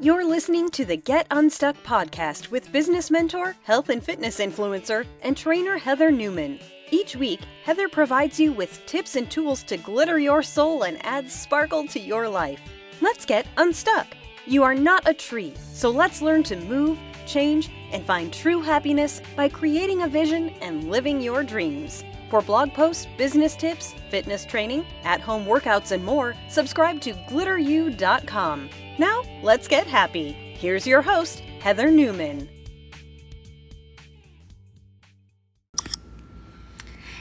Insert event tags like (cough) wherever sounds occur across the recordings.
You're listening to the Get Unstuck podcast with business mentor, health and fitness influencer, and trainer Heather Newman. Each week, Heather provides you with tips and tools to glitter your soul and add sparkle to your life. Let's get unstuck. You are not a tree, so let's learn to move, change, and find true happiness by creating a vision and living your dreams. For blog posts, business tips, fitness training, at home workouts, and more, subscribe to glitteru.com. Now, let's get happy. Here's your host, Heather Newman.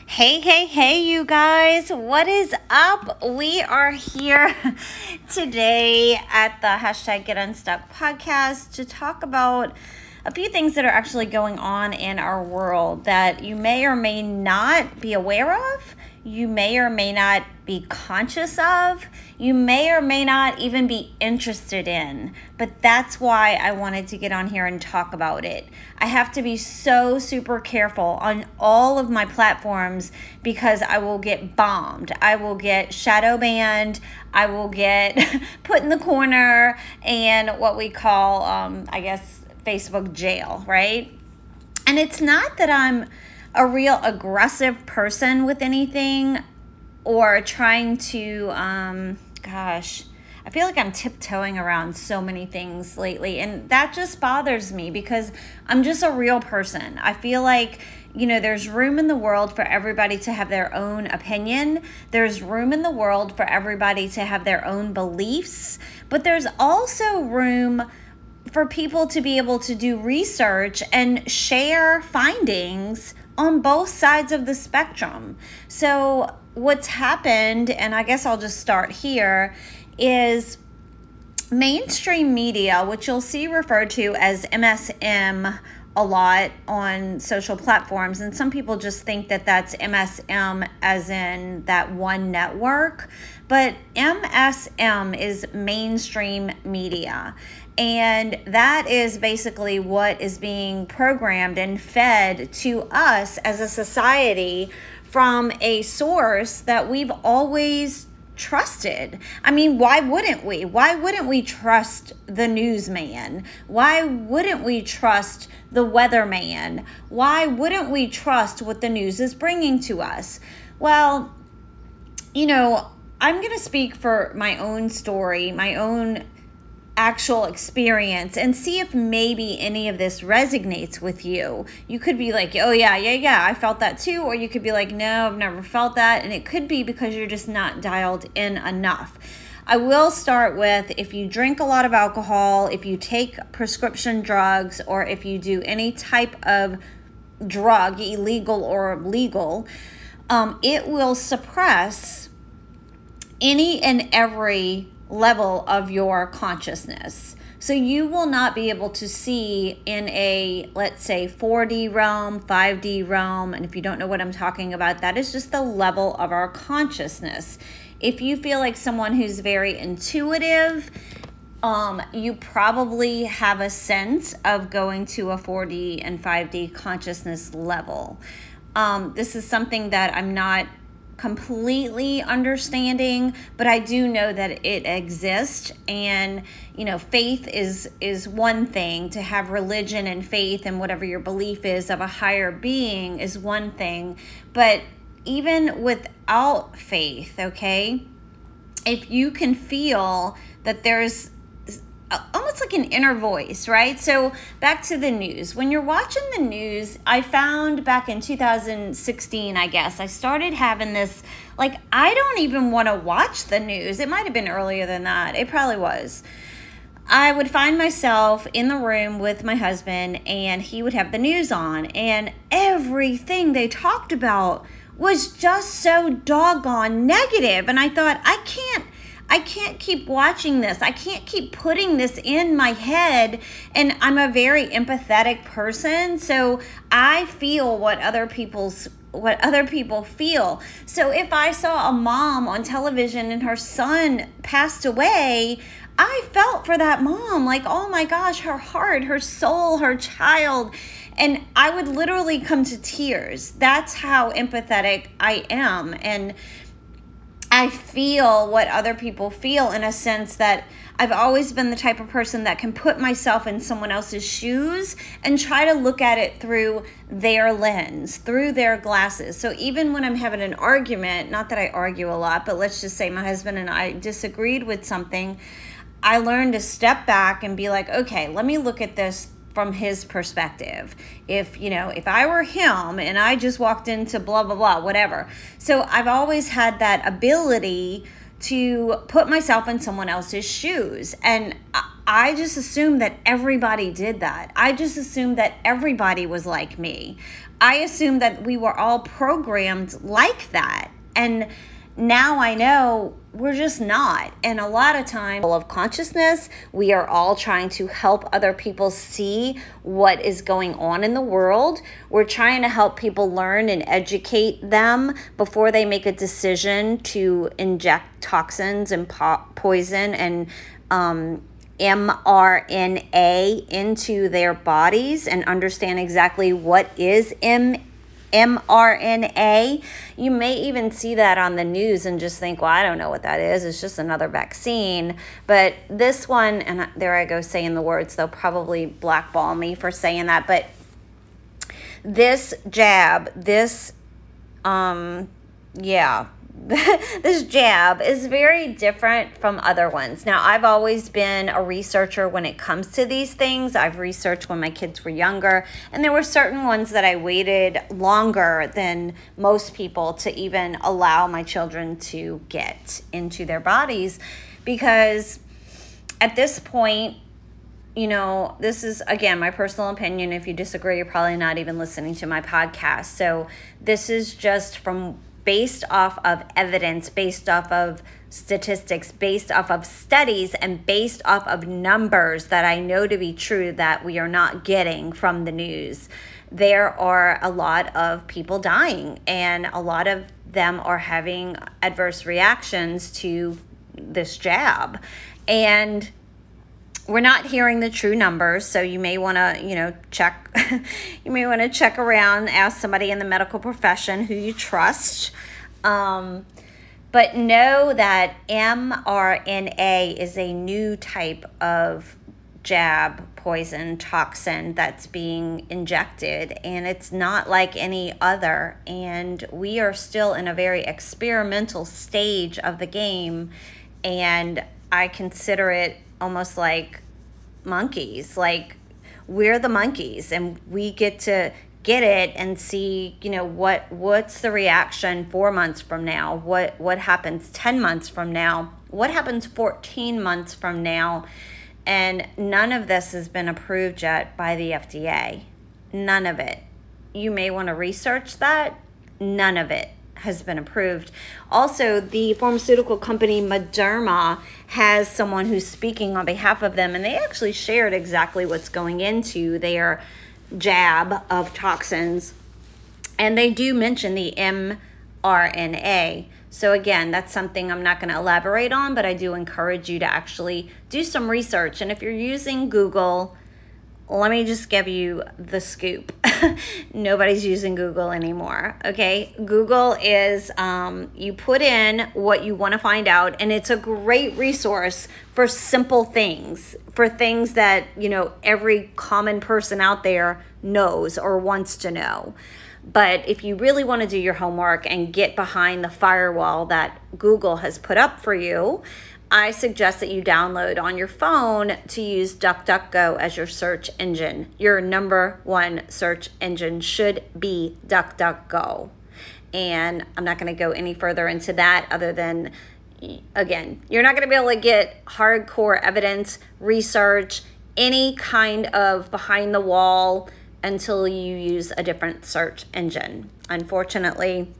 Hey, hey, hey, you guys, what is up? We are here (laughs) today at the hashtag Get Unstuck podcast to talk about a few things that are actually going on in our world that you may or may not be aware of, you may or may not be conscious of, you may or may not even be interested in. But that's why I wanted to get on here and talk about it. I have to be so super careful on all of my platforms because I will get bombed. I will get shadow banned. I will get (laughs) put in the corner and what we call, um, I guess, Facebook jail, right? And it's not that I'm a real aggressive person with anything or trying to, um, gosh, I feel like I'm tiptoeing around so many things lately. And that just bothers me because I'm just a real person. I feel like, you know, there's room in the world for everybody to have their own opinion. There's room in the world for everybody to have their own beliefs. But there's also room for people to be able to do research and share findings on both sides of the spectrum. So, what's happened, and I guess I'll just start here, is mainstream media, which you'll see referred to as MSM a lot on social platforms, and some people just think that that's MSM as in that one network. But MSM is mainstream media. And that is basically what is being programmed and fed to us as a society from a source that we've always trusted. I mean, why wouldn't we? Why wouldn't we trust the newsman? Why wouldn't we trust the weatherman? Why wouldn't we trust what the news is bringing to us? Well, you know, I'm going to speak for my own story, my own actual experience and see if maybe any of this resonates with you. You could be like, oh, yeah, yeah, yeah, I felt that too. Or you could be like, no, I've never felt that. And it could be because you're just not dialed in enough. I will start with if you drink a lot of alcohol, if you take prescription drugs, or if you do any type of drug, illegal or legal, um, it will suppress any and every level of your consciousness. So you will not be able to see in a, let's say, 4D realm, 5D realm. And if you don't know what I'm talking about, that is just the level of our consciousness. If you feel like someone who's very intuitive, um, you probably have a sense of going to a 4D and 5D consciousness level. Um, this is something that I'm not completely understanding but i do know that it exists. And you know faith is is one thing. To have religion and faith and whatever your belief is of a higher being is one thing. But even without faith okay if you can feel that there's almost like an inner voice, right? So back to the news. When you're watching the news, I found back in 2016, I guess, I started having this like I don't even want to watch the news. It might have been earlier than that. It probably was. I would find myself in the room with my husband and he would have the news on and everything they talked about was just so doggone negative and I thought I can't I can't keep watching this. I can't keep putting this in my head. And I'm a very empathetic person. So I feel what other people's what other people feel. So if I saw a mom on television and her son passed away, I felt for that mom like, oh my gosh, her heart, her soul, her child. And I would literally come to tears. That's how empathetic I am. And I feel what other people feel in a sense that I've always been the type of person that can put myself in someone else's shoes and try to look at it through their lens, through their glasses. So even when I'm having an argument, not that I argue a lot, but let's just say my husband and I disagreed with something, I learned to step back and be like, okay, let me look at this from his perspective. If, you know, if I were him and I just walked into blah, blah, blah, whatever. So I've always had that ability to put myself in someone else's shoes. And I just assumed that everybody did that. I just assumed that everybody was like me. I assumed that we were all programmed like that. And now I know we're just not. And a lot of time of consciousness, we are all trying to help other people see what is going on in the world. We're trying to help people learn and educate them before they make a decision to inject toxins and po- poison and um, mRNA into their bodies and understand exactly what is M mRNA. You may even see that on the news and just think, well, I don't know what that is. It's just another vaccine. But this one, and there I go saying the words, they'll probably blackball me for saying that. But this jab, this, um, yeah, (laughs) this jab is very different from other ones. Now, I've always been a researcher when it comes to these things. I've researched when my kids were younger, and there were certain ones that I waited longer than most people to even allow my children to get into their bodies because at this point, you know, this is again my personal opinion. If you disagree, you're probably not even listening to my podcast. So, this is just from based off of evidence, based off of statistics, based off of studies, and based off of numbers that I know to be true that we are not getting from the news. There are a lot of people dying, and a lot of them are having adverse reactions to this jab. And we're not hearing the true numbers so you may want to you know check (laughs) you may want to check around ask somebody in the medical profession who you trust. Um, but know that mRNA is a new type of jab poison toxin that's being injected and it's not like any other and we are still in a very experimental stage of the game and I consider it almost like monkeys. Like we're the monkeys and we get to get it and see, you know, what what's the reaction 4 months from now? What what happens 10 months from now? What happens 14 months from now? And none of this has been approved yet by the FDA. None of it. You may want to research that. None of it has been approved. Also, the pharmaceutical company Moderna has someone who's speaking on behalf of them, and they actually shared exactly what's going into their jab of toxins. And they do mention the mRNA. So, again, that's something I'm not going to elaborate on, but I do encourage you to actually do some research. And if you're using Google, let me just give you the scoop. (laughs) (laughs) Nobody's using Google anymore. Okay. Google is, um, you put in what you want to find out, and it's a great resource for simple things, for things that, you know, every common person out there knows or wants to know. But if you really want to do your homework and get behind the firewall that Google has put up for you, I suggest that you download on your phone to use DuckDuckGo as your search engine. Your number one search engine should be DuckDuckGo. And I'm not going to go any further into that other than, again, you're not going to be able to get hardcore evidence, research, any kind of behind the wall until you use a different search engine. Unfortunately,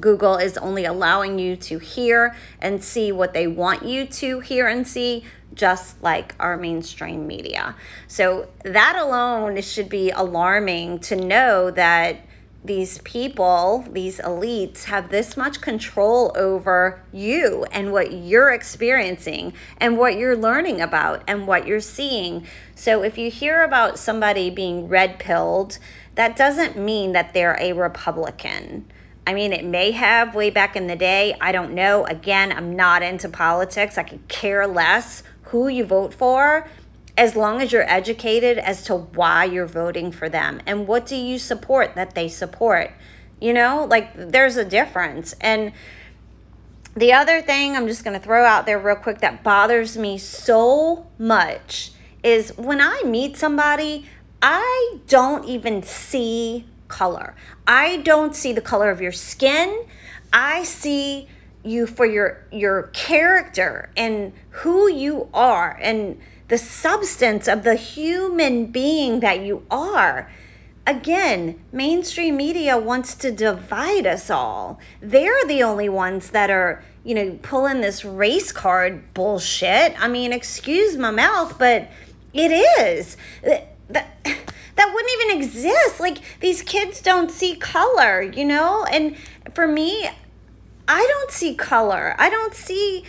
Google is only allowing you to hear and see what they want you to hear and see, just like our mainstream media. So, that alone should be alarming to know that these people, these elites, have this much control over you and what you're experiencing and what you're learning about and what you're seeing. So, if you hear about somebody being red pilled, that doesn't mean that they're a Republican I mean, it may have way back in the day. I don't know. Again, I'm not into politics. I could care less who you vote for as long as you're educated as to why you're voting for them and what do you support that they support. You know, like there's a difference. And the other thing I'm just going to throw out there real quick that bothers me so much is when I meet somebody, I don't even see color. I don't see the color of your skin. I see you for your your character and who you are and the substance of the human being that you are. Again, mainstream media wants to divide us all. They're the only ones that are, you know, pulling this race card bullshit. I mean, excuse my mouth, but it is. That, that wouldn't even exist. Like these kids don't see color, you know? And for me, I don't see color. I don't see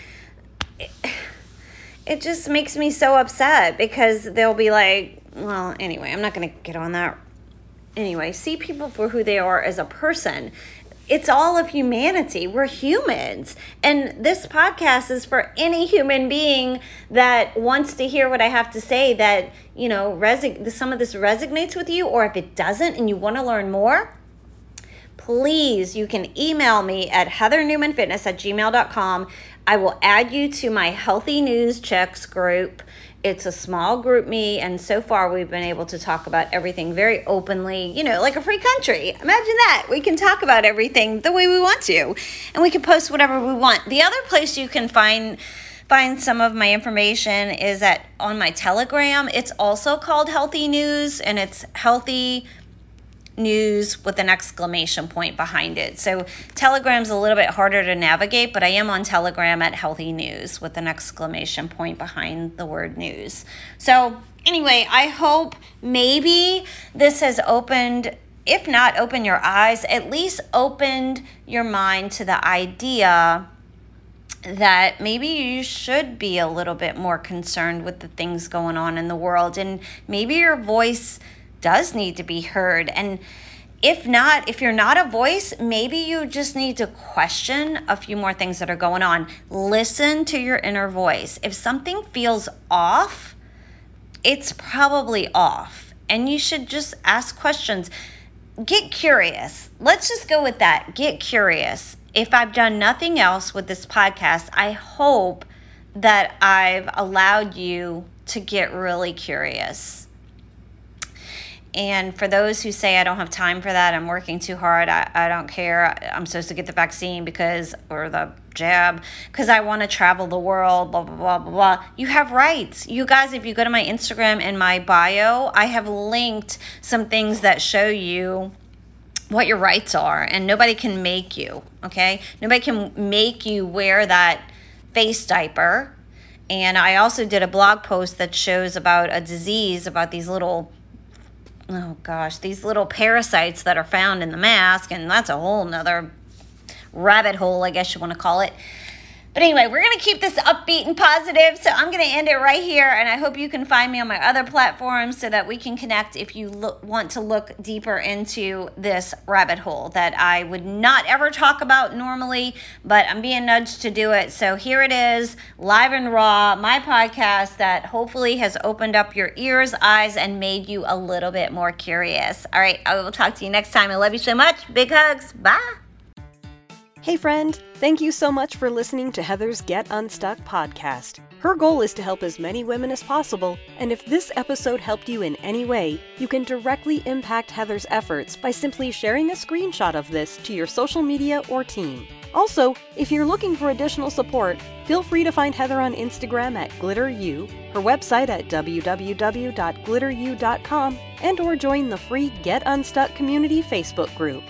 (sighs) it just makes me so upset because they'll be like, well, anyway, I'm not going to get on that. Anyway, see people for who they are as a person it's all of humanity. We're humans. And this podcast is for any human being that wants to hear what I have to say that, you know, resi- some of this resonates with you, or if it doesn't and you want to learn more, please, you can email me at heathernewmanfitness at gmail.com. I will add you to my Healthy News Checks group it's a small group me and so far we've been able to talk about everything very openly you know like a free country. Imagine that. We can talk about everything the way we want to and we can post whatever we want. The other place you can find find some of my information is at on my telegram. It's also called healthy news and it's healthy news with an exclamation point behind it. So Telegram's a little bit harder to navigate, but I am on Telegram at Healthy News with an exclamation point behind the word news. So anyway, I hope maybe this has opened if not open your eyes, at least opened your mind to the idea that maybe you should be a little bit more concerned with the things going on in the world and maybe your voice does need to be heard. And if not, if you're not a voice, maybe you just need to question a few more things that are going on. Listen to your inner voice. If something feels off, it's probably off. And you should just ask questions. Get curious. Let's just go with that. Get curious. If I've done nothing else with this podcast, I hope that I've allowed you to get really curious and for those who say, I don't have time for that, I'm working too hard, I, I don't care, I'm supposed to get the vaccine because, or the jab, because I want to travel the world, blah, blah, blah, blah, blah. You have rights. You guys, if you go to my Instagram and my bio, I have linked some things that show you what your rights are, and nobody can make you, okay? Nobody can make you wear that face diaper. And I also did a blog post that shows about a disease, about these little oh gosh, these little parasites that are found in the mask, and that's a whole nother rabbit hole, I guess you want to call it. But anyway, we're going to keep this upbeat and positive. So I'm going to end it right here. And I hope you can find me on my other platforms so that we can connect if you look, want to look deeper into this rabbit hole that I would not ever talk about normally, but I'm being nudged to do it. So here it is, live and raw, my podcast that hopefully has opened up your ears, eyes, and made you a little bit more curious. All right, I will talk to you next time. I love you so much. Big hugs. Bye. Hey, friend, thank you so much for listening to Heather's Get Unstuck podcast. Her goal is to help as many women as possible, and if this episode helped you in any way, you can directly impact Heather's efforts by simply sharing a screenshot of this to your social media or team. Also, if you're looking for additional support, feel free to find Heather on Instagram at GlitterU, her website at www.glitteru.com, and or join the free Get Unstuck community Facebook group.